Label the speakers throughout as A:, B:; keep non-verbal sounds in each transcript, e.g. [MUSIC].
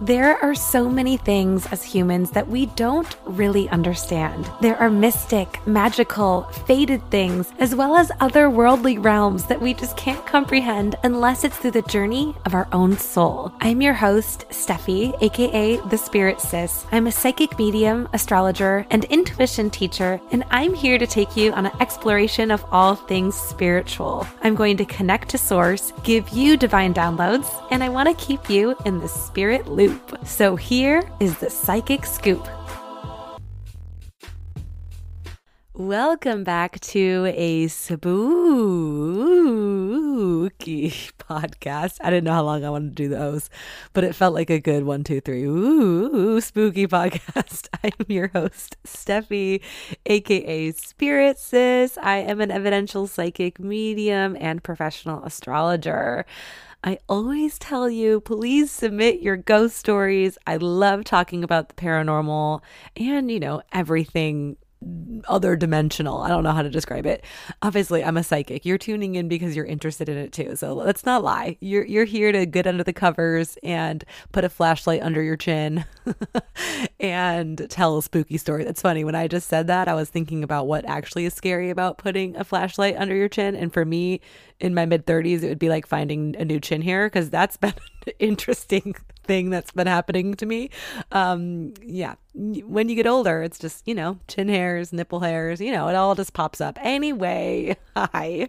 A: There are so many things as humans that we don't really understand. There are mystic, magical, fated things, as well as otherworldly realms that we just can't comprehend unless it's through the journey of our own soul. I'm your host, Steffi, aka The Spirit Sis. I'm a psychic medium, astrologer, and intuition teacher, and I'm here to take you on an exploration of all things spiritual. I'm going to connect to Source, give you divine downloads, and I want to keep you in the spirit loop loop. So here is the psychic scoop. Welcome back to a spooky [LAUGHS] podcast. I didn't know how long I wanted to do those, but it felt like a good one, two, three. Ooh, spooky podcast. [LAUGHS] I'm your host, Steffi, aka Spirit Sis. I am an evidential psychic medium and professional astrologer. I always tell you, please submit your ghost stories. I love talking about the paranormal and, you know, everything other dimensional. I don't know how to describe it. Obviously, I'm a psychic. You're tuning in because you're interested in it too. So let's not lie. You're you're here to get under the covers and put a flashlight under your chin [LAUGHS] and tell a spooky story. That's funny. When I just said that, I was thinking about what actually is scary about putting a flashlight under your chin. And for me, in my mid 30s, it would be like finding a new chin hair because that's [LAUGHS] been interesting thing that's been happening to me. Um, yeah, when you get older, it's just, you know, chin hairs, nipple hairs, you know, it all just pops up. Anyway, [LAUGHS] hi.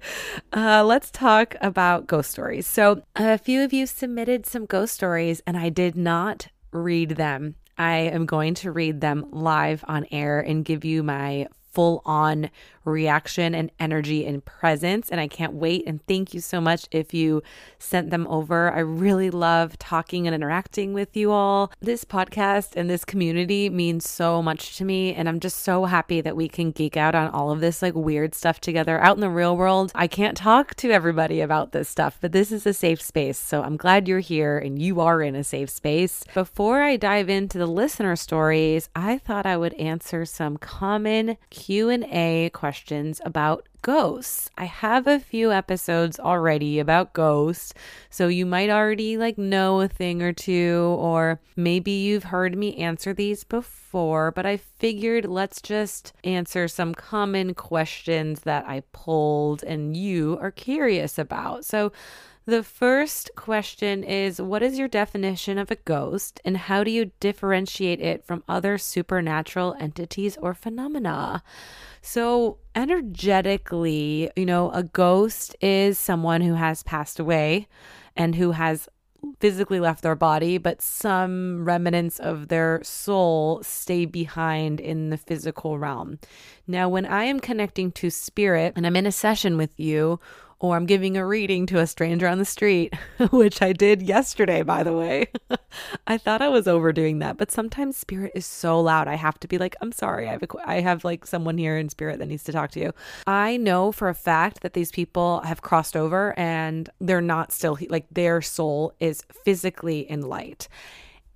A: Uh, let's talk about ghost stories. So, a few of you submitted some ghost stories, and I did not read them. I am going to read them live on air and give you my full on reaction and energy and presence. And I can't wait. And thank you so much if you sent them over. I really love talking and interacting with you all. This podcast and this community means so much to me. And I'm just so happy that we can geek out on all of this like weird stuff together out in the real world. I can't talk to everybody about this stuff, but this is a safe space. So I'm glad you're here and you are in a safe space. Before I dive into the listener stories, I thought I would answer some common Q&A questions about ghosts. I have a few episodes already about ghosts, so you might already like know a thing or two or maybe you've heard me answer these before, but I figured let's just answer some common questions that I pulled and you are curious about. So the first question is What is your definition of a ghost, and how do you differentiate it from other supernatural entities or phenomena? So, energetically, you know, a ghost is someone who has passed away and who has physically left their body, but some remnants of their soul stay behind in the physical realm. Now, when I am connecting to spirit and I'm in a session with you, or I'm giving a reading to a stranger on the street, [LAUGHS] which I did yesterday, by the way. [LAUGHS] I thought I was overdoing that, but sometimes spirit is so loud. I have to be like, I'm sorry. I have, a, I have like someone here in spirit that needs to talk to you. I know for a fact that these people have crossed over and they're not still like their soul is physically in light.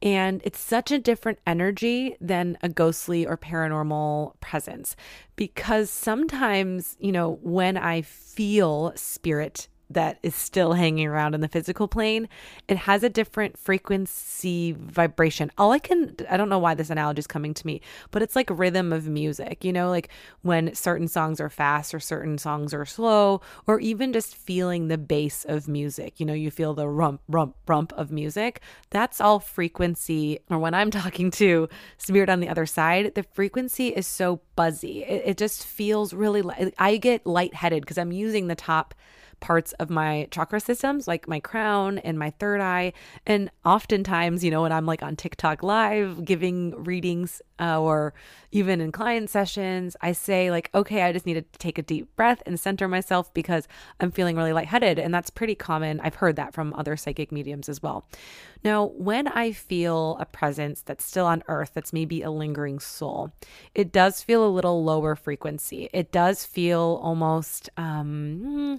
A: And it's such a different energy than a ghostly or paranormal presence because sometimes, you know, when I feel spirit that is still hanging around in the physical plane, it has a different frequency vibration. All I can, I don't know why this analogy is coming to me, but it's like rhythm of music, you know, like when certain songs are fast or certain songs are slow, or even just feeling the bass of music. You know, you feel the rump, rump, rump of music. That's all frequency. Or when I'm [LAUGHS] talking to spirit on the other side, the frequency is so buzzy. It, it just feels really, I get lightheaded because I'm using the top parts of my chakra systems, like my crown and my third eye. And oftentimes, you know, when I'm like on TikTok live giving readings uh, or even in client sessions, I say, like, okay, I just need to take a deep breath and center myself because I'm feeling really lightheaded. And that's pretty common. I've heard that from other psychic mediums as well. Now, when I feel a presence that's still on earth, that's maybe a lingering soul, it does feel a little lower frequency. It does feel almost, um,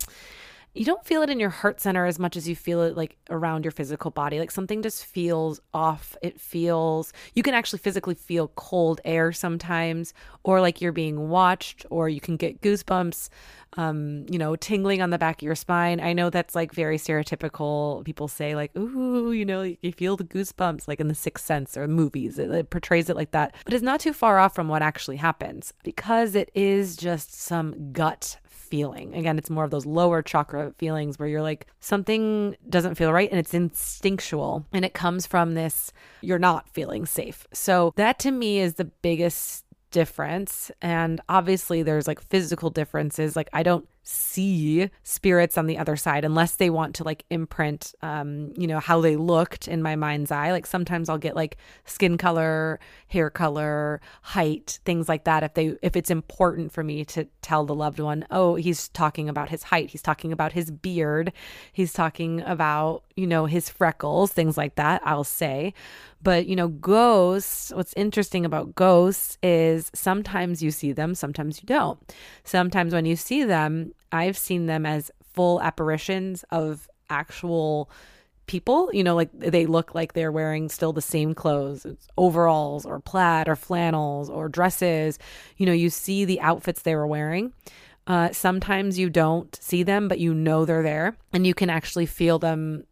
A: you don't feel it in your heart center as much as you feel it like around your physical body. Like something just feels off. It feels, you can actually physically feel cold air sometimes, or like you're being watched, or you can get goosebumps, um, you know, tingling on the back of your spine. I know that's like very stereotypical. People say, like, ooh, you know, you feel the goosebumps, like in The Sixth Sense or movies. It, it portrays it like that. But it's not too far off from what actually happens because it is just some gut feeling. Again, it's more of those lower chakra feelings where you're like, something doesn't feel right and it's instinctual. And it comes from this, you're not feeling safe. So that to me is the biggest difference. And obviously, there's like physical differences. Like, I don't see spirits on the other side unless they want to like imprint um you know how they looked in my mind's eye. Like sometimes I'll get like skin color hair color height things like that if they if it's important for me to tell the loved one oh he's talking about his height. He's talking about his beard. He's talking about you know his freckles things like that I'll say. But you know ghosts what's interesting about ghosts is sometimes you see them sometimes you don't. Sometimes when you see them I've seen them as full apparitions of actual people. You know, like they look like they're wearing still the same clothes, overalls or plaid or flannels or dresses. You know, you see the outfits they were wearing. Uh, sometimes you don't see them, but you know they're there and you can actually feel them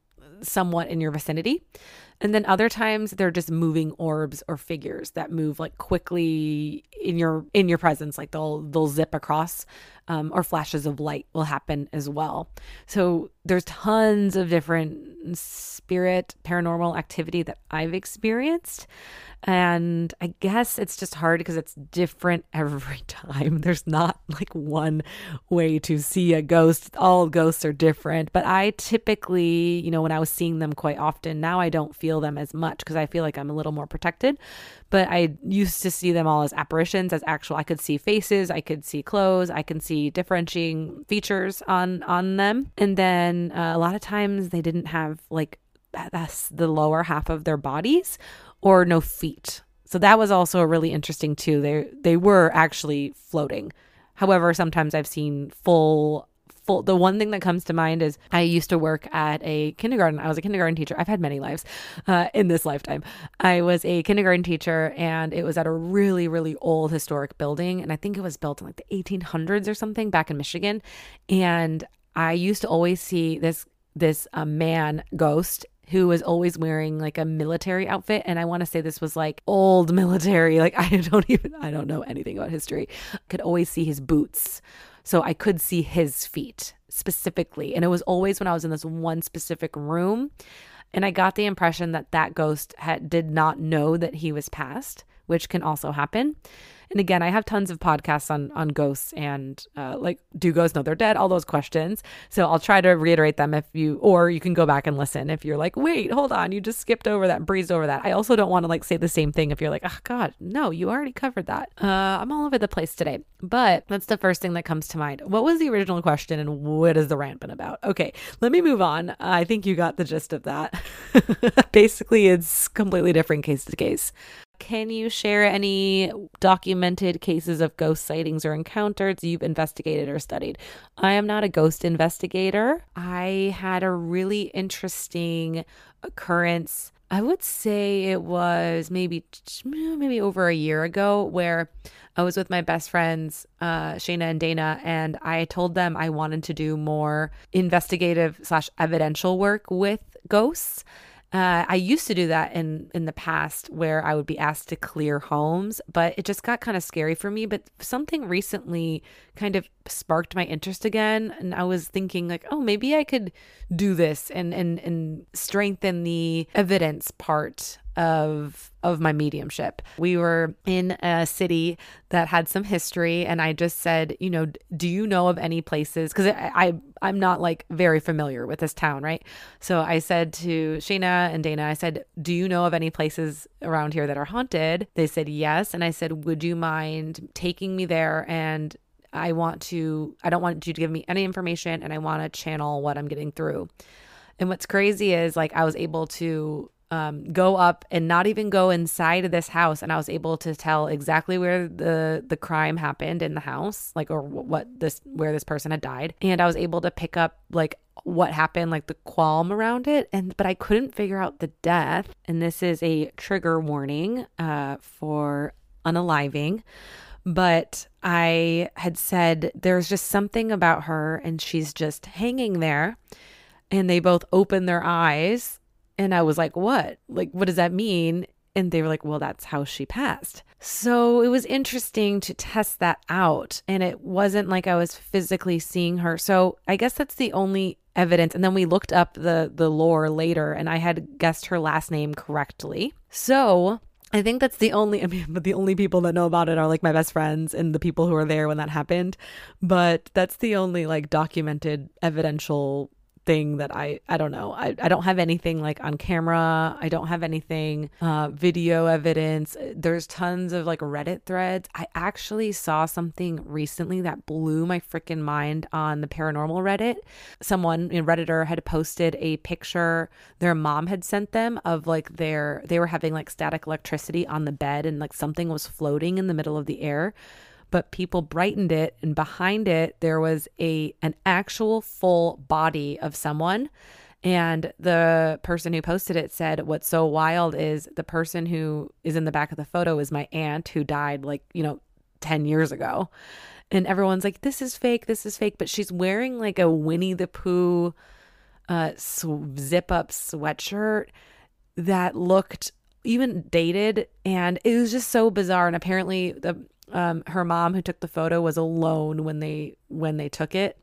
A: somewhat in your vicinity. And then other times they're just moving orbs or figures that move like quickly in your in your presence, like they'll they'll zip across, um, or flashes of light will happen as well. So there's tons of different spirit paranormal activity that I've experienced. And I guess it's just hard because it's different [LAUGHS] every time. There's not like one way to see a ghost. All ghosts are different. But I typically, you know, when I was seeing them quite often, now I don't feel them as much because I feel like I'm a little more protected. But I used to see them all as apparitions, as actual. I could see faces, I could see clothes, I can see differentiating features on on them. And then uh, a lot of times they didn't have like that's the lower half of their bodies or no feet. So that was also really interesting too. They they were actually floating. However, sometimes I've seen full full the one thing that comes to mind is I used to work at a kindergarten. I was a kindergarten teacher. I've had many lives uh, in this lifetime. I was a kindergarten teacher and it was at a really really old historic building and I think it was built in like the 1800s or something back in Michigan and I used to always see this this uh, man ghost who was always wearing like a military outfit and i want to say this was like old military like [LAUGHS] i don't even i don't know anything about history could always see his boots so i could see his feet specifically. And it was always when i was in this one specific room and i got the impression that that ghost had did not know that he was passed which can also happen and again, I have tons of podcasts on on ghosts and uh, like do ghosts know they're dead? All those questions. So I'll try to reiterate them if you, or you can go back and listen if you're like, wait, hold on, you just skipped over that, breezed over that. I also don't want to like say the same thing if you're like, oh God, no, you already covered that. Uh, I'm all over the place today, but that's the first thing that comes to mind. What was the original question and what has the rant been about? Okay, let me move on. I think you got the gist of that. [LAUGHS] Basically, it's completely different case to case. Can you share any documented cases of ghost sightings or encounters you've investigated or studied? I am not a ghost investigator. I had a really interesting occurrence. I would say it was maybe maybe over a year ago where I was with my best friends, uh, Shayna and Dana, and I told them I wanted to do more investigative slash evidential work with ghosts. Uh, I used to do that in in the past where I would be asked to clear homes, but it just got kind of scary for me. But something recently kind of sparked my interest again, and I was thinking like, oh, maybe I could do this and and and strengthen the evidence part of of my mediumship. We were in a city that had some history and I just said, you know, do you know of any places cuz I, I I'm not like very familiar with this town, right? So I said to Shayna and Dana, I said, "Do you know of any places around here that are haunted?" They said, "Yes." And I said, "Would you mind taking me there and I want to I don't want you to give me any information and I want to channel what I'm getting through." And what's crazy is like I was able to um, go up and not even go inside of this house, and I was able to tell exactly where the the crime happened in the house, like or what this where this person had died, and I was able to pick up like what happened, like the qualm around it, and but I couldn't figure out the death. And this is a trigger warning uh, for unaliving. But I had said there's just something about her, and she's just hanging there. And they both open their eyes and I was like, what? Like, what does that mean? And they were like, well, that's how she passed. So it was interesting to test that out. And it wasn't like I was physically seeing her. So I guess that's the only evidence. And then we looked up the, the lore later and I had guessed her last name correctly. So I think that's the only, [LAUGHS] I mean, but the only people that know about it are like my best friends and the people who were there when that happened. But that's the only like documented evidential thing that I I don't know. I, I don't have anything like on camera. I don't have anything uh video evidence. There's tons of like Reddit threads. I actually saw something recently that blew my freaking mind on the paranormal Reddit. Someone in Redditor had posted a picture their mom had sent them of like their they were having like static electricity on the bed and like something was floating in the middle of the air but people brightened it and behind it there was a an actual full body of someone. And the person who posted it said what's so wild is the person who is in the back of the photo is my aunt who died like you know 10 years ago. And everyone's like this is fake this is fake. But she's wearing like a winnie the pooh uh zip up sweatshirt that looked even dated and it was just so bizarre. And apparently the um, her mom who took the photo was alone when they when they took it.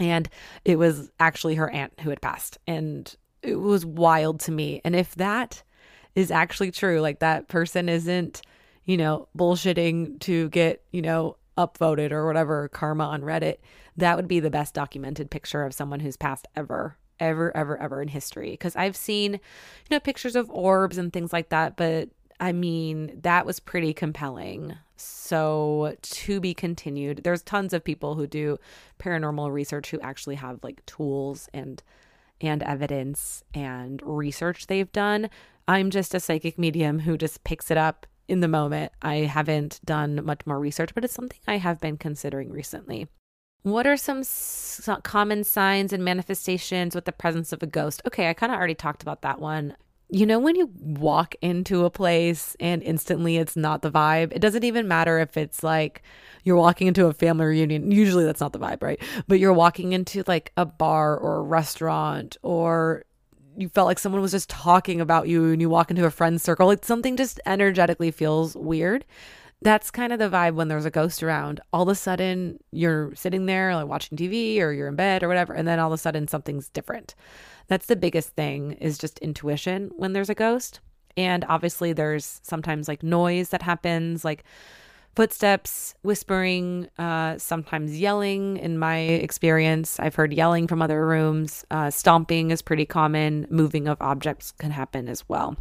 A: And it was actually her aunt who had passed. And it was wild to me. And if that is actually true like that person isn't you know bullshitting to get you know upvoted or whatever karma on reddit that would be the best documented picture of someone who's passed ever ever ever ever in history. Because i've seen you know pictures of orbs and things like that but I mean, that was pretty compelling. So, to be continued. There's tons of people who do paranormal research who actually have like tools and and evidence and research they've done. I'm just a psychic medium who just picks it up in the moment. I haven't done much more research, but it's something I have been considering recently. What are some s- common signs and manifestations with the presence of a ghost? Okay, I kind of already talked about that one you know, when you walk into a place and instantly it's not the vibe, it doesn't even matter if it's like you're walking into a family reunion. Usually that's not the vibe, right? But you're walking into like a bar or a restaurant or you felt like someone was just talking about you and you walk into a friend's circle, like something just energetically feels weird. That's kind of the vibe when there's a ghost around. All of a sudden, you're sitting there like watching TV or you're in bed or whatever, and then all of a sudden something's different. That's the biggest thing is just intuition when there's a ghost. And obviously there's sometimes like noise that happens, like footsteps, whispering, uh, sometimes yelling. In my experience, I've heard yelling from other rooms. Uh, stomping is pretty common. Moving of objects can happen as well.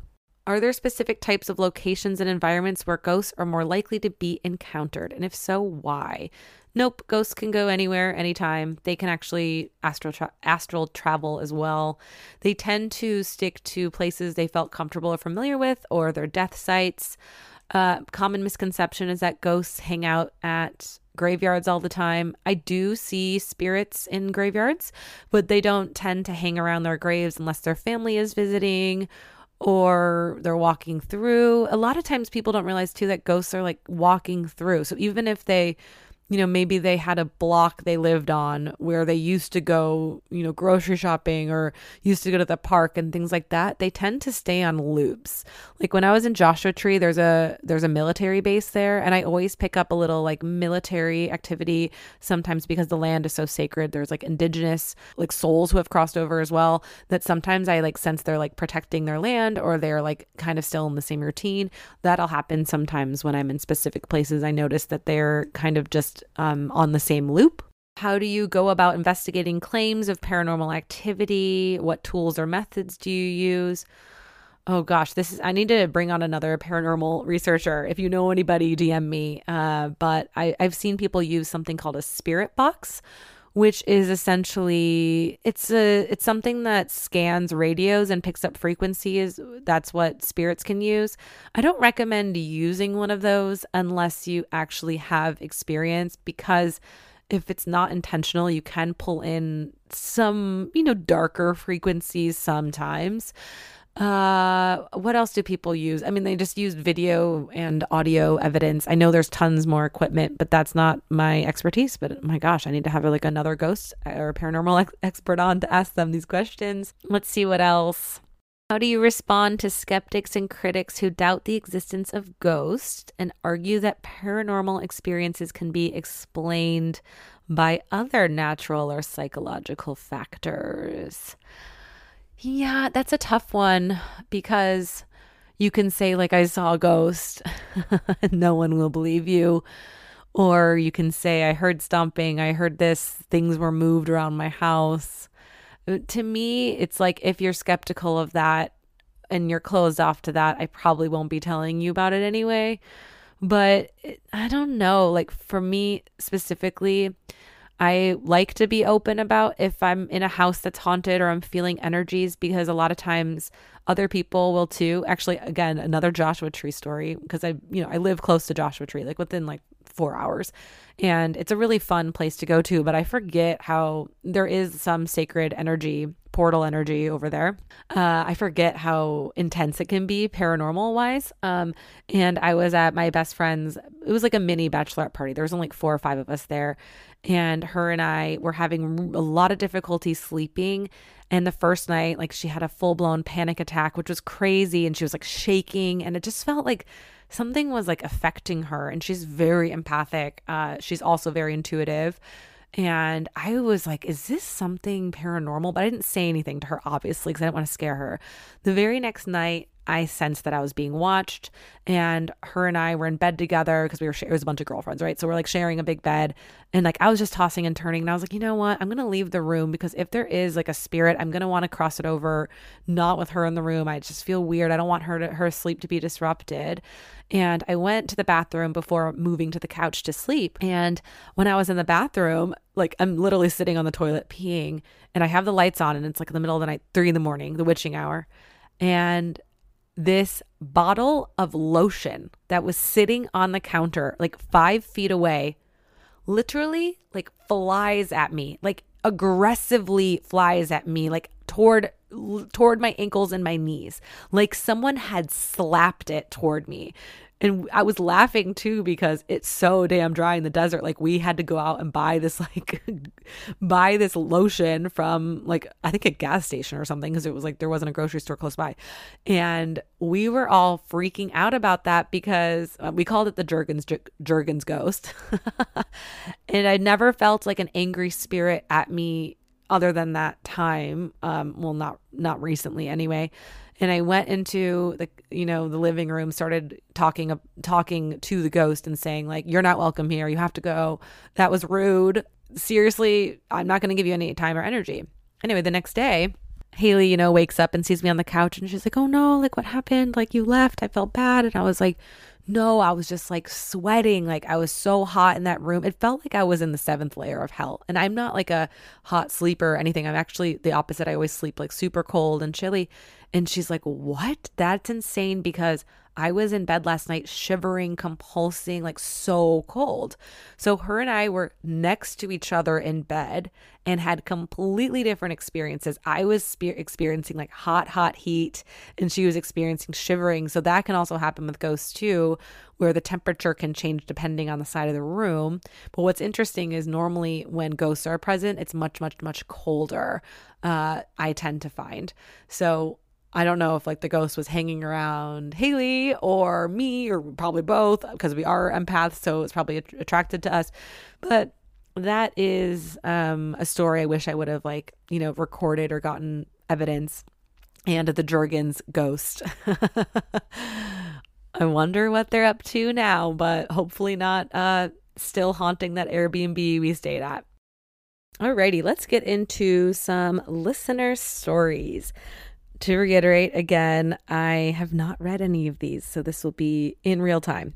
A: Are there specific types of locations and environments where ghosts are more likely to be encountered? And if so, why? Nope, ghosts can go anywhere, anytime. They can actually astral tra- astral travel as well. They tend to stick to places they felt comfortable or familiar with, or their death sites. Uh, common misconception is that ghosts hang out at graveyards all the time. I do see spirits in graveyards, but they don't tend to hang around their graves unless their family is visiting or they're walking through. A lot of times people don't realize too that ghosts are like walking through. So even if they you know, maybe they had a block they lived on where they used to go, you know, grocery shopping or used to go to the park and things like that. They tend to stay on loops. Like when I was in Joshua Tree, there's a there's a military base there and I always pick up a little like military activity sometimes because the land is so sacred. There's like indigenous like souls who have crossed over as well that sometimes I like sense they're like protecting their land or they're like kind of still in the same routine. That'll happen sometimes when I'm in specific places. I notice that they're kind of just um, on the same loop. How do you go about investigating claims of paranormal activity? What tools or methods do you use? Oh gosh, this is. I need to bring on another paranormal researcher. If you know anybody, DM me. Uh, but I, I've seen people use something called a spirit box, which is essentially it's a it's something that scans radios and picks up frequencies. That's what spirits can use. I don't recommend using one of those unless you actually have experience because if it's not intentional you can pull in some you know darker frequencies sometimes uh, what else do people use? I mean, they just use video and audio evidence. I know there's tons more equipment, but that's not my expertise. But my gosh, I need to have like another ghost or paranormal ex- expert on to ask them these questions. Let's see what else. How do you respond to skeptics and critics who doubt the existence of ghosts and argue that paranormal experiences can be explained by other natural or psychological factors? Yeah, that's a tough one because you can say, like, I saw a ghost, [LAUGHS] no one will believe you. Or you can say, I heard stomping, I heard this, things were moved around my house. Uh, to me, it's like if you're skeptical of that and you're closed off to that, I probably won't be telling you about it anyway. But I don't know. Like, for me specifically, I like to be open about if I'm in a house that's haunted or I'm feeling energies because a lot of times other people will too. Actually, again, another Joshua Tree story because I, you know, I live close to Joshua Tree, like within like four hours. And it's a really fun place to go to, but I forget how there is some sacred energy, portal energy over there. Uh, I forget how intense it can be paranormal wise. Um, and I was at my best friend's, it was like a mini bachelorette party. There was only like four or five of us there and her and I were having a lot of difficulty sleeping. And the first night, like she had a full blown panic attack, which was crazy. And she was like shaking. And it just felt like something was like affecting her. And she's very empathic. Uh, she's also very intuitive. And I was like, is this something paranormal? But I didn't say anything to her, obviously, because I didn't want to scare her. The very next night, I sensed that I was being watched, and her and I were in bed together because we were it was a bunch of girlfriends, right? So we're like sharing a big bed, and like I was just tossing and turning, and I was like, you know what? I'm gonna leave the room because if there is like a spirit, I'm gonna want to cross it over, not with her in the room. I just feel weird. I don't want her to her sleep to be disrupted. And I went to the bathroom before moving to the couch to sleep. And when I was in the bathroom, like I'm literally sitting on the toilet peeing, and I have the lights on, and it's like in the middle of the night, three in the morning, the witching hour. And this bottle of lotion that was sitting on the counter, like five feet away, literally like flies at me, like aggressively flies at me, like toward toward my ankles and my knees like someone had slapped it toward me and I was laughing too because it's so damn dry in the desert. Like we had to go out and buy this [LAUGHS] like buy this lotion from like I think a gas station or something because it was like there wasn't a grocery store close by. And we were all freaking out about that because uh, we called it the Jergens Jergens ghost. [LAUGHS] and I never felt like an angry spirit at me other than that time. Um well not not recently anyway and I went into the you know the living room, started talking talking to the ghost and saying like, "You're not welcome here. You have to go. That was rude. Seriously, I'm not going to give you any time or energy." Anyway, the next day, Haley, you know, wakes up and sees me on the couch and she's like, "Oh no, like what happened? Like you left. I felt bad." And I was like, no, I was just like sweating. Like I was so hot in that room. It felt like I was in the seventh layer of hell. And I'm not like a hot sleeper or anything. I'm actually the opposite. I always sleep like super cold and chilly. And she's like, What? That's insane because I was in bed last night shivering, compulsing, like so cold. So her and I were next to each other in bed and had completely different experiences. I was spe- experiencing like hot, hot heat, and she was experiencing shivering. So that can also happen with ghosts too, where the temperature can change depending on the side of the room. But what's interesting is normally when ghosts are present, it's much, much, much colder. Uh, I tend to find. So I don't know if like the ghost was hanging around Haley or me or probably both because we are empaths, so it's probably attracted to us. But that is um, a story I wish I would have like you know recorded or gotten evidence. And the Jergens ghost. [LAUGHS] I wonder what they're up to now, but hopefully not uh, still haunting that Airbnb we stayed at. Alrighty, let's get into some listener stories to reiterate again, I have not read any of these, so this will be in real time.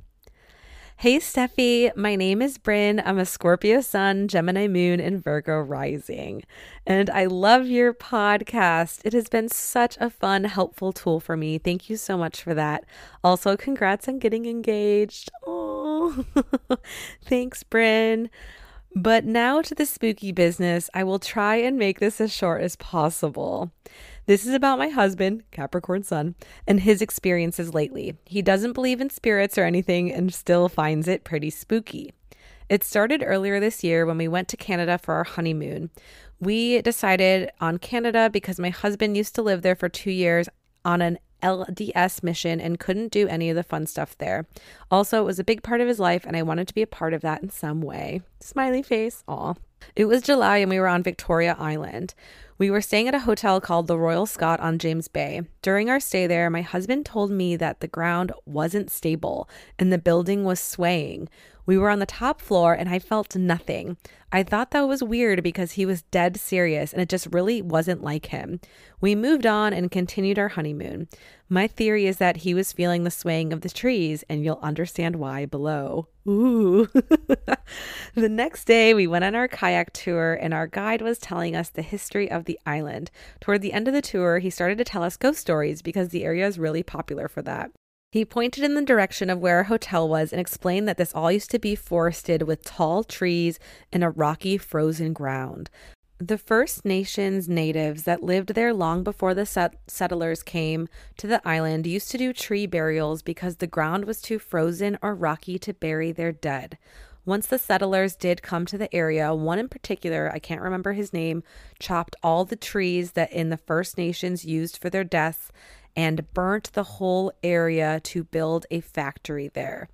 A: Hey, Steffi. My name is Bryn. I'm a Scorpio Sun, Gemini Moon, and Virgo Rising. And I love your podcast. It has been such a fun, helpful tool for me. Thank you so much for that. Also, congrats on getting engaged. Oh, [LAUGHS] thanks, Bryn. But now to the spooky business. I will try and make this as short as possible. This is about my husband, Capricorn Sun, and his experiences lately. He doesn't believe in spirits or anything and still finds it pretty spooky. It started earlier this year when we went to Canada for our honeymoon. We decided on Canada because my husband used to live there for two years on an LDS mission and couldn't do any of the fun stuff there. Also, it was a big part of his life, and I wanted to be a part of that in some way. Smiley face. Aw. It was July, and we were on Victoria Island. We were staying at a hotel called the Royal Scot on James Bay. During our stay there, my husband told me that the ground wasn't stable and the building was swaying. We were on the top floor and I felt nothing. I thought that was weird because he was dead serious and it just really wasn't like him. We moved on and continued our honeymoon. My theory is that he was feeling the swaying of the trees, and you'll understand why below. Ooh. [LAUGHS] the next day, we went on our kayak tour, and our guide was telling us the history of the island. Toward the end of the tour, he started to tell us ghost stories because the area is really popular for that. He pointed in the direction of where our hotel was and explained that this all used to be forested with tall trees and a rocky, frozen ground. The First Nations natives that lived there long before the set- settlers came to the island used to do tree burials because the ground was too frozen or rocky to bury their dead. Once the settlers did come to the area, one in particular, I can't remember his name, chopped all the trees that in the First Nations used for their deaths and burnt the whole area to build a factory there.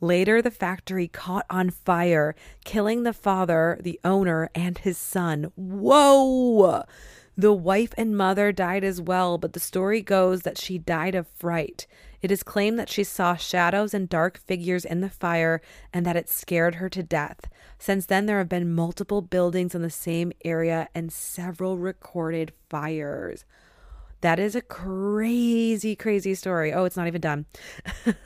A: Later, the factory caught on fire, killing the father, the owner, and his son. Whoa! The wife and mother died as well, but the story goes that she died of fright. It is claimed that she saw shadows and dark figures in the fire and that it scared her to death. Since then, there have been multiple buildings in the same area and several recorded fires. That is a crazy, crazy story. Oh, it's not even done.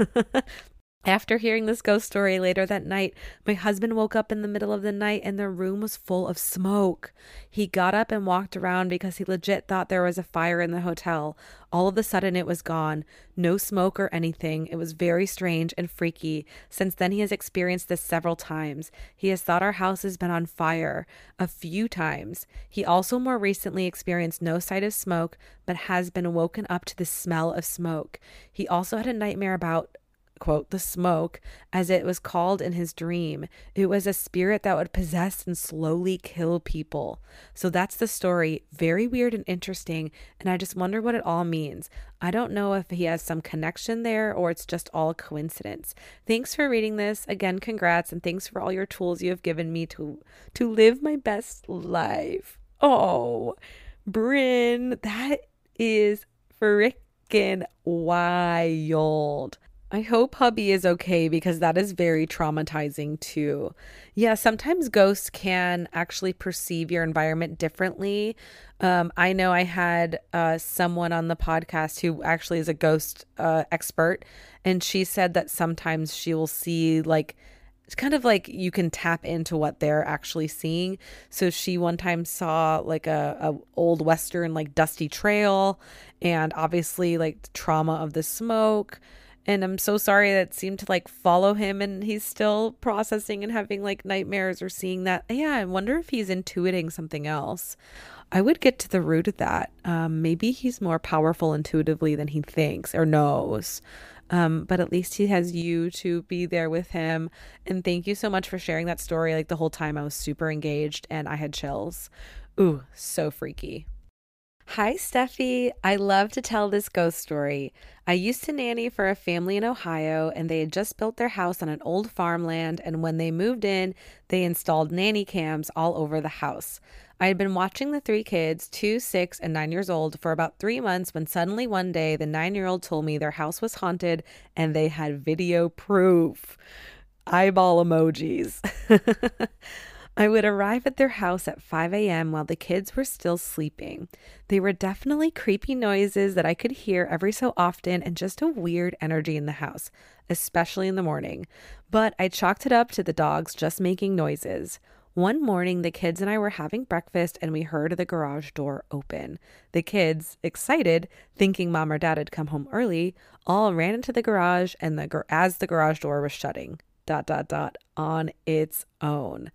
A: [LAUGHS] After hearing this ghost story later that night, my husband woke up in the middle of the night and the room was full of smoke. He got up and walked around because he legit thought there was a fire in the hotel. All of a sudden, it was gone. No smoke or anything. It was very strange and freaky. Since then, he has experienced this several times. He has thought our house has been on fire a few times. He also more recently experienced no sight of smoke, but has been woken up to the smell of smoke. He also had a nightmare about quote, the smoke, as it was called in his dream. It was a spirit that would possess and slowly kill people. So that's the story. Very weird and interesting. And I just wonder what it all means. I don't know if he has some connection there or it's just all coincidence. Thanks for reading this. Again, congrats and thanks for all your tools you have given me to to live my best life. Oh, Bryn, that is freaking wild. I hope hubby is okay because that is very traumatizing too. Yeah, sometimes ghosts can actually perceive your environment differently. Um, I know I had uh, someone on the podcast who actually is a ghost uh, expert, and she said that sometimes she will see like it's kind of like you can tap into what they're actually seeing. So she one time saw like a, a old western like dusty trail, and obviously like trauma of the smoke and I'm so sorry that seemed to like follow him and he's still processing and having like nightmares or seeing that. Yeah, I wonder if he's intuiting something else. I would get to the root of that. Um, maybe he's more powerful intuitively than he thinks or knows. Um, but at least he has you to be there with him. And thank you so much for sharing that story. Like the whole time I was super engaged and I had chills. Ooh, so freaky. Hi, Steffi. I love to tell this ghost story. I used to nanny for a family in Ohio, and they had just built their house on an old farmland. And when they moved in, they installed nanny cams all over the house. I had been watching the three kids, two, six, and nine years old, for about three months when suddenly one day the nine year old told me their house was haunted and they had video proof. Eyeball emojis. [LAUGHS] I would arrive at their house at 5 a.m. while the kids were still sleeping. They were definitely creepy noises that I could hear every so often and just a weird energy in the house, especially in the morning. But I chalked it up to the dogs just making noises. One morning, the kids and I were having breakfast and we heard the garage door open. The kids, excited, thinking mom or dad had come home early, all ran into the garage and the as the garage door was shutting. Dot dot dot on its own.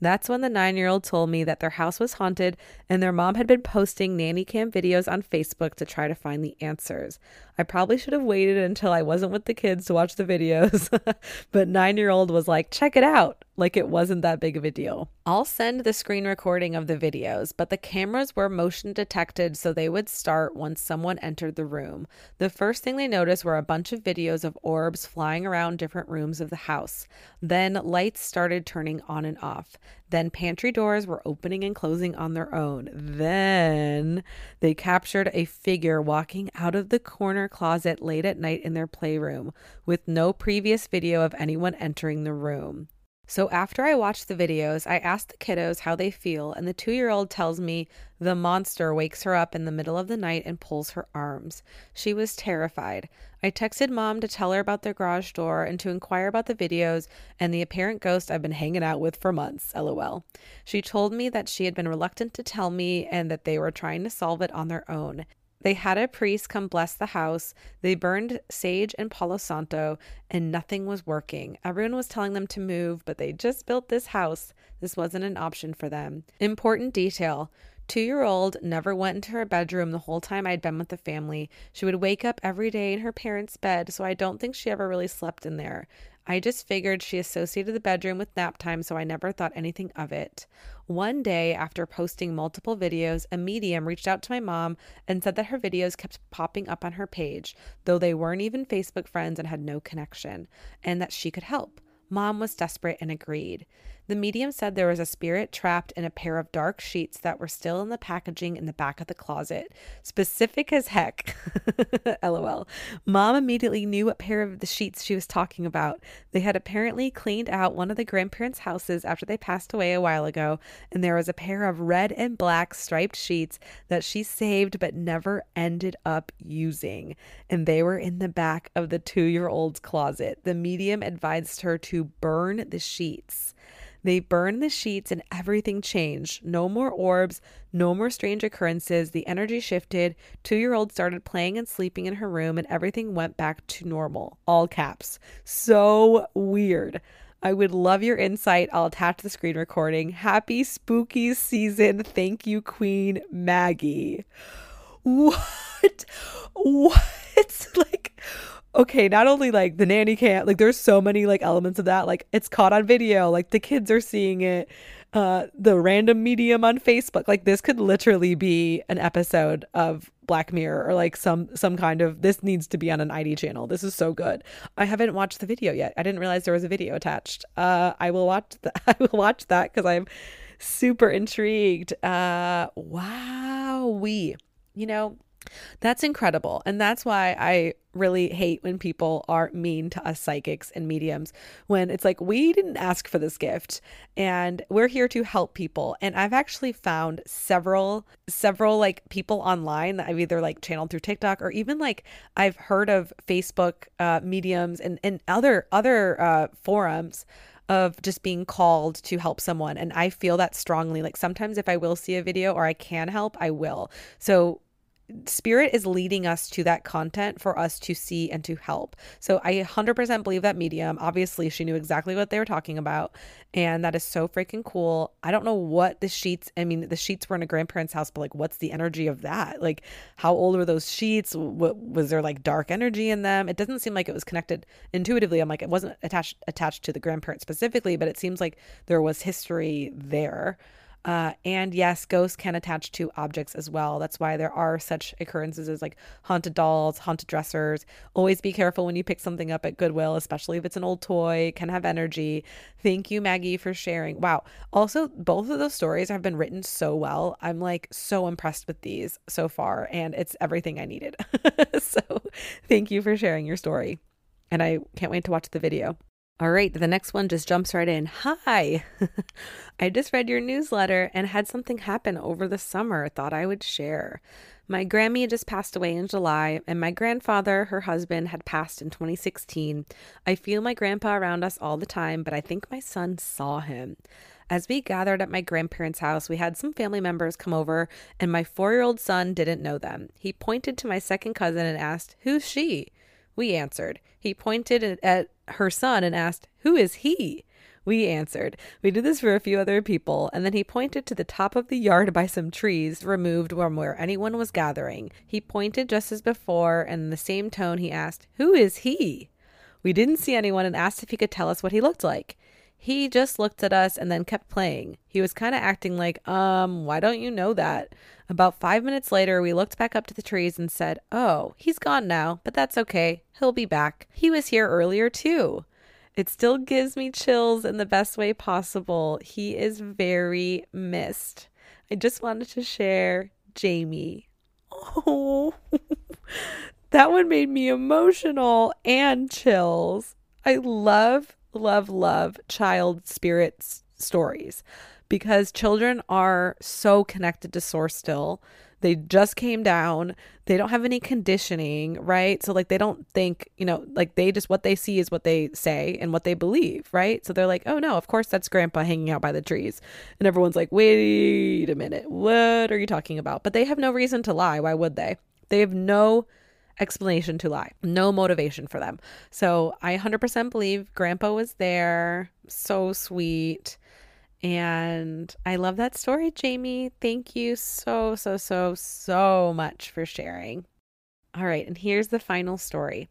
A: That's when the nine year old told me that their house was haunted and their mom had been posting nanny cam videos on Facebook to try to find the answers. I probably should have waited until I wasn't with the kids to watch the videos, [LAUGHS] but nine year old was like, check it out, like it wasn't that big of a deal. I'll send the screen recording of the videos, but the cameras were motion detected, so they would start once someone entered the room. The first thing they noticed were a bunch of videos of orbs flying around different rooms of the house. Then lights started turning on and off. Then pantry doors were opening and closing on their own. Then they captured a figure walking out of the corner closet late at night in their playroom, with no previous video of anyone entering the room. So after I watched the videos, I asked the kiddos how they feel, and the two year old tells me the monster wakes her up in the middle of the night and pulls her arms. She was terrified. I texted mom to tell her about the garage door and to inquire about the videos and the apparent ghost I've been hanging out with for months, lol. She told me that she had been reluctant to tell me and that they were trying to solve it on their own. They had a priest come bless the house. They burned sage and Palo Santo, and nothing was working. Everyone was telling them to move, but they just built this house. This wasn't an option for them. Important detail Two year old never went into her bedroom the whole time I'd been with the family. She would wake up every day in her parents' bed, so I don't think she ever really slept in there. I just figured she associated the bedroom with nap time, so I never thought anything of it. One day, after posting multiple videos, a medium reached out to my mom and said that her videos kept popping up on her page, though they weren't even Facebook friends and had no connection, and that she could help. Mom was desperate and agreed. The medium said there was a spirit trapped in a pair of dark sheets that were still in the packaging in the back of the closet. Specific as heck. [LAUGHS] LOL. Mom immediately knew what pair of the sheets she was talking about. They had apparently cleaned out one of the grandparents' houses after they passed away a while ago, and there was a pair of red and black striped sheets that she saved but never ended up using. And they were in the back of the two year old's closet. The medium advised her to burn the sheets. They burned the sheets and everything changed. No more orbs, no more strange occurrences. The energy shifted. Two year old started playing and sleeping in her room, and everything went back to normal. All caps. So weird. I would love your insight. I'll attach the screen recording. Happy spooky season. Thank you, Queen Maggie. [LAUGHS] What? What? [LAUGHS] Like, okay, not only like the nanny cam, like there's so many like elements of that. Like it's caught on video, like the kids are seeing it. Uh, the random medium on Facebook, like this could literally be an episode of Black Mirror or like some some kind of this needs to be on an ID channel. This is so good. I haven't watched the video yet. I didn't realize there was a video attached. Uh, I will watch that. [LAUGHS] I will watch that because I'm super intrigued. Uh, wow, we, you know, that's incredible. And that's why I really hate when people are mean to us psychics and mediums when it's like, we didn't ask for this gift and we're here to help people. And I've actually found several, several like people online that I've either like channeled through TikTok or even like I've heard of Facebook uh, mediums and, and other, other uh, forums of just being called to help someone. And I feel that strongly. Like sometimes if I will see a video or I can help, I will. So spirit is leading us to that content for us to see and to help. So I 100% believe that medium. Obviously, she knew exactly what they were talking about, and that is so freaking cool. I don't know what the sheets, I mean, the sheets were in a grandparent's house, but like what's the energy of that? Like how old were those sheets? What was there like dark energy in them? It doesn't seem like it was connected intuitively. I'm like it wasn't attached attached to the grandparents specifically, but it seems like there was history there. Uh, and yes, ghosts can attach to objects as well. That's why there are such occurrences as like haunted dolls, haunted dressers. Always be careful when you pick something up at Goodwill, especially if it's an old toy, can have energy. Thank you, Maggie, for sharing. Wow. Also, both of those stories have been written so well. I'm like so impressed with these so far, and it's everything I needed. [LAUGHS] so thank you for sharing your story. And I can't wait to watch the video. All right, the next one just jumps right in. Hi, [LAUGHS] I just read your newsletter and had something happen over the summer. Thought I would share. My Grammy just passed away in July, and my grandfather, her husband, had passed in 2016. I feel my grandpa around us all the time, but I think my son saw him. As we gathered at my grandparents' house, we had some family members come over, and my four year old son didn't know them. He pointed to my second cousin and asked, Who's she? We answered. He pointed at her son and asked, Who is he? We answered. We did this for a few other people, and then he pointed to the top of the yard by some trees removed from where anyone was gathering. He pointed just as before, and in the same tone he asked, Who is he? We didn't see anyone and asked if he could tell us what he looked like. He just looked at us and then kept playing. He was kind of acting like, um, why don't you know that? About five minutes later, we looked back up to the trees and said, Oh, he's gone now, but that's okay. He'll be back. He was here earlier, too. It still gives me chills in the best way possible. He is very missed. I just wanted to share Jamie. Oh, [LAUGHS] that one made me emotional and chills. I love, love, love child spirits stories because children are so connected to source still. They just came down. They don't have any conditioning, right? So, like, they don't think, you know, like they just what they see is what they say and what they believe, right? So they're like, oh no, of course that's grandpa hanging out by the trees. And everyone's like, wait a minute, what are you talking about? But they have no reason to lie. Why would they? They have no explanation to lie, no motivation for them. So I 100% believe grandpa was there. So sweet. And I love that story, Jamie. Thank you so, so, so, so much for sharing. All right, and here's the final story.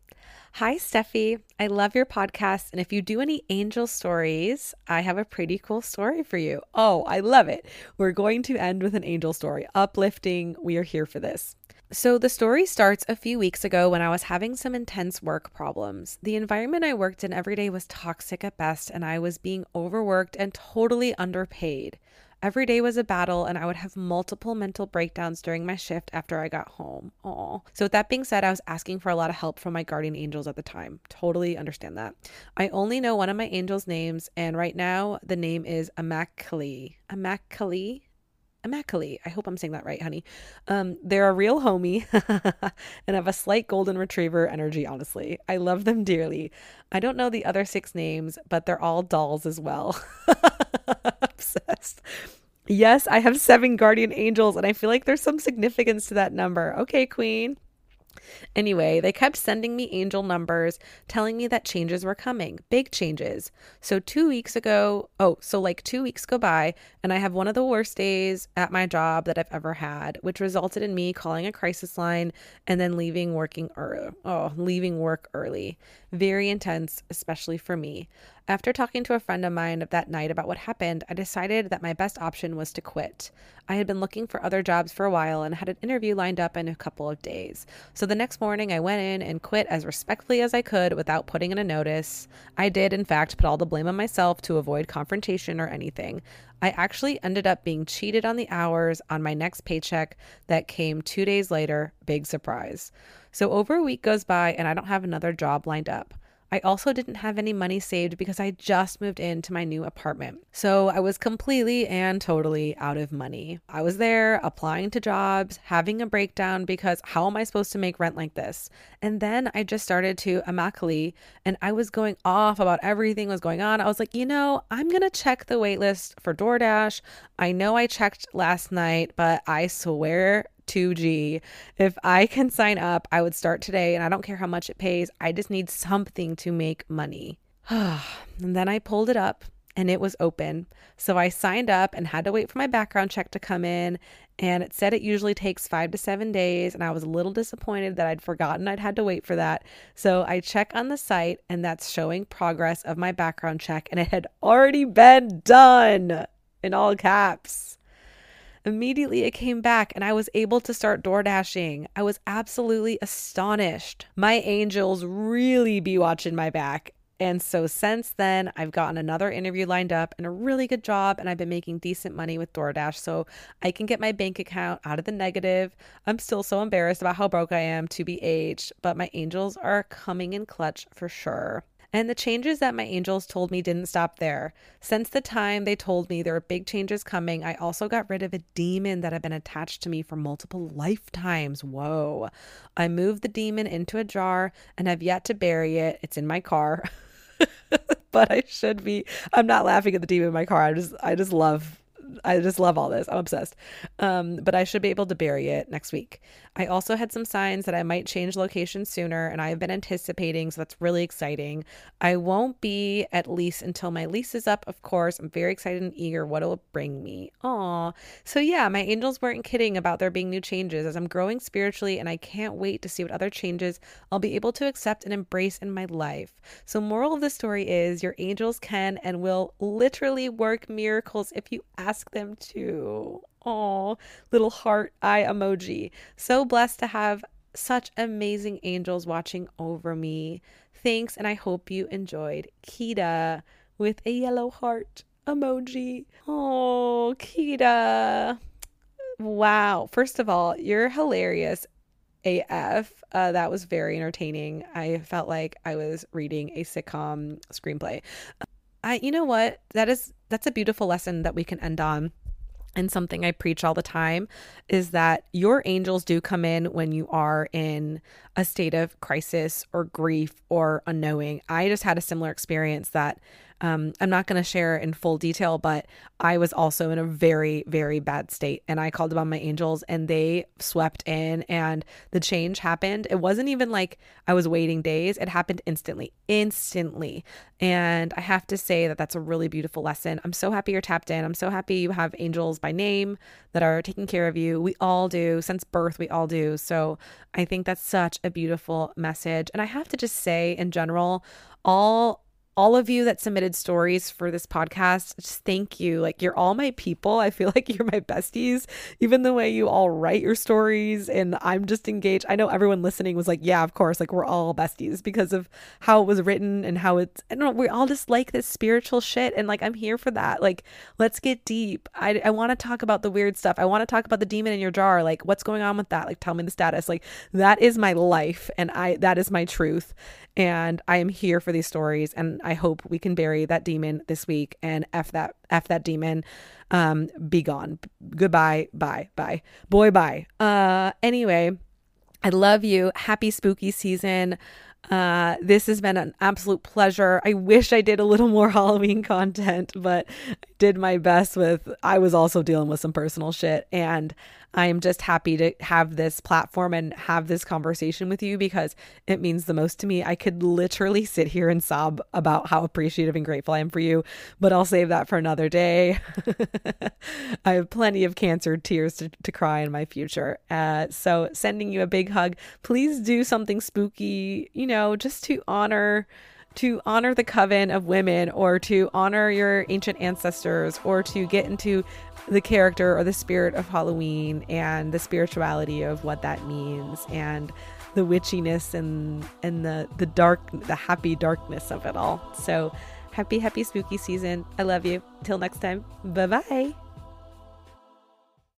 A: Hi, Steffi. I love your podcast. And if you do any angel stories, I have a pretty cool story for you. Oh, I love it. We're going to end with an angel story. Uplifting. We are here for this. So, the story starts a few weeks ago when I was having some intense work problems. The environment I worked in every day was toxic at best, and I was being overworked and totally underpaid. Every day was a battle, and I would have multiple mental breakdowns during my shift after I got home. Aw. So, with that being said, I was asking for a lot of help from my guardian angels at the time. Totally understand that. I only know one of my angels' names, and right now the name is Amakali. Amakali? Immaculate. I hope I'm saying that right, honey. Um, they're a real homie [LAUGHS] and have a slight golden retriever energy, honestly. I love them dearly. I don't know the other six names, but they're all dolls as well. [LAUGHS] Obsessed. Yes, I have seven guardian angels, and I feel like there's some significance to that number. Okay, Queen. Anyway, they kept sending me angel numbers telling me that changes were coming, big changes. So, two weeks ago, oh, so like two weeks go by, and I have one of the worst days at my job that I've ever had, which resulted in me calling a crisis line and then leaving working early. Oh, leaving work early. Very intense, especially for me. After talking to a friend of mine that night about what happened, I decided that my best option was to quit. I had been looking for other jobs for a while and had an interview lined up in a couple of days. So the next morning, I went in and quit as respectfully as I could without putting in a notice. I did, in fact, put all the blame on myself to avoid confrontation or anything. I actually ended up being cheated on the hours on my next paycheck that came two days later. Big surprise. So over a week goes by and I don't have another job lined up. I also didn't have any money saved because I just moved into my new apartment. So I was completely and totally out of money. I was there applying to jobs, having a breakdown because how am I supposed to make rent like this? And then I just started to Amakali and I was going off about everything was going on. I was like, you know, I'm going to check the waitlist for DoorDash. I know I checked last night, but I swear 2G. If I can sign up, I would start today and I don't care how much it pays. I just need something to make money. [SIGHS] and then I pulled it up and it was open. So I signed up and had to wait for my background check to come in. And it said it usually takes five to seven days. And I was a little disappointed that I'd forgotten I'd had to wait for that. So I check on the site and that's showing progress of my background check. And it had already been done in all caps. Immediately it came back and I was able to start door dashing. I was absolutely astonished. My angels really be watching my back. And so since then, I've gotten another interview lined up and a really good job, and I've been making decent money with DoorDash. So I can get my bank account out of the negative. I'm still so embarrassed about how broke I am to be aged, but my angels are coming in clutch for sure. And the changes that my angels told me didn't stop there. Since the time they told me there were big changes coming, I also got rid of a demon that had been attached to me for multiple lifetimes. Whoa. I moved the demon into a jar and have yet to bury it. It's in my car. [LAUGHS] but I should be. I'm not laughing at the demon in my car. I just I just love I just love all this. I'm obsessed. Um, but I should be able to bury it next week. I also had some signs that I might change location sooner, and I've been anticipating, so that's really exciting. I won't be at least until my lease is up, of course. I'm very excited and eager what it will bring me. Aw. So yeah, my angels weren't kidding about there being new changes as I'm growing spiritually, and I can't wait to see what other changes I'll be able to accept and embrace in my life. So, moral of the story is your angels can and will literally work miracles if you ask them to. Oh, little heart eye emoji. So blessed to have such amazing angels watching over me. Thanks, and I hope you enjoyed Kita with a yellow heart emoji. Oh, Kita. Wow. First of all, you're hilarious AF. Uh, that was very entertaining. I felt like I was reading a sitcom screenplay. I, you know what? That is that's a beautiful lesson that we can end on and something I preach all the time is that your angels do come in when you are in a state of crisis or grief or unknowing. I just had a similar experience that um, I'm not going to share in full detail, but I was also in a very, very bad state. And I called upon my angels and they swept in and the change happened. It wasn't even like I was waiting days, it happened instantly, instantly. And I have to say that that's a really beautiful lesson. I'm so happy you're tapped in. I'm so happy you have angels by name that are taking care of you. We all do. Since birth, we all do. So I think that's such a beautiful message. And I have to just say, in general, all all of you that submitted stories for this podcast, just thank you. Like, you're all my people. I feel [LAUGHS] like you're my besties, even the way you all write your stories. And I'm just engaged. I know everyone listening was like, yeah, of course. Like, we're all besties because of how it was written and how it's, I don't know, we all just like this spiritual shit. And like, I'm here for that. Like, let's get deep. I, I want to talk about the weird stuff. I want to talk about the demon in your jar. Like, what's going on with that? Like, tell me the status. Like, that is my life. And I, that is my truth. And I am here for these stories. And I hope we can bury that demon this week and F that F that demon. Um, be gone. Goodbye. Bye. Bye. Boy, bye. Uh anyway, I love you. Happy spooky season. Uh, this has been an absolute pleasure. I wish I did a little more [LAUGHS] Halloween content, but did my best with I was also dealing with some personal shit and I am just happy to have this platform and have this conversation with you because it means the most to me. I could literally [LAUGHS] sit here and sob about how appreciative and grateful I am for you, but I'll save that for another day. [LAUGHS] I have plenty of cancer tears to, to cry in my future. Uh, so, sending you a big hug. Please do something spooky, you know, just to honor to honor the coven of women or to honor your ancient ancestors or to get into the character or the spirit of Halloween and the spirituality of what that means and the witchiness and and the the dark the happy darkness of it all. So happy happy spooky season. I love you. Till next time. Bye-bye.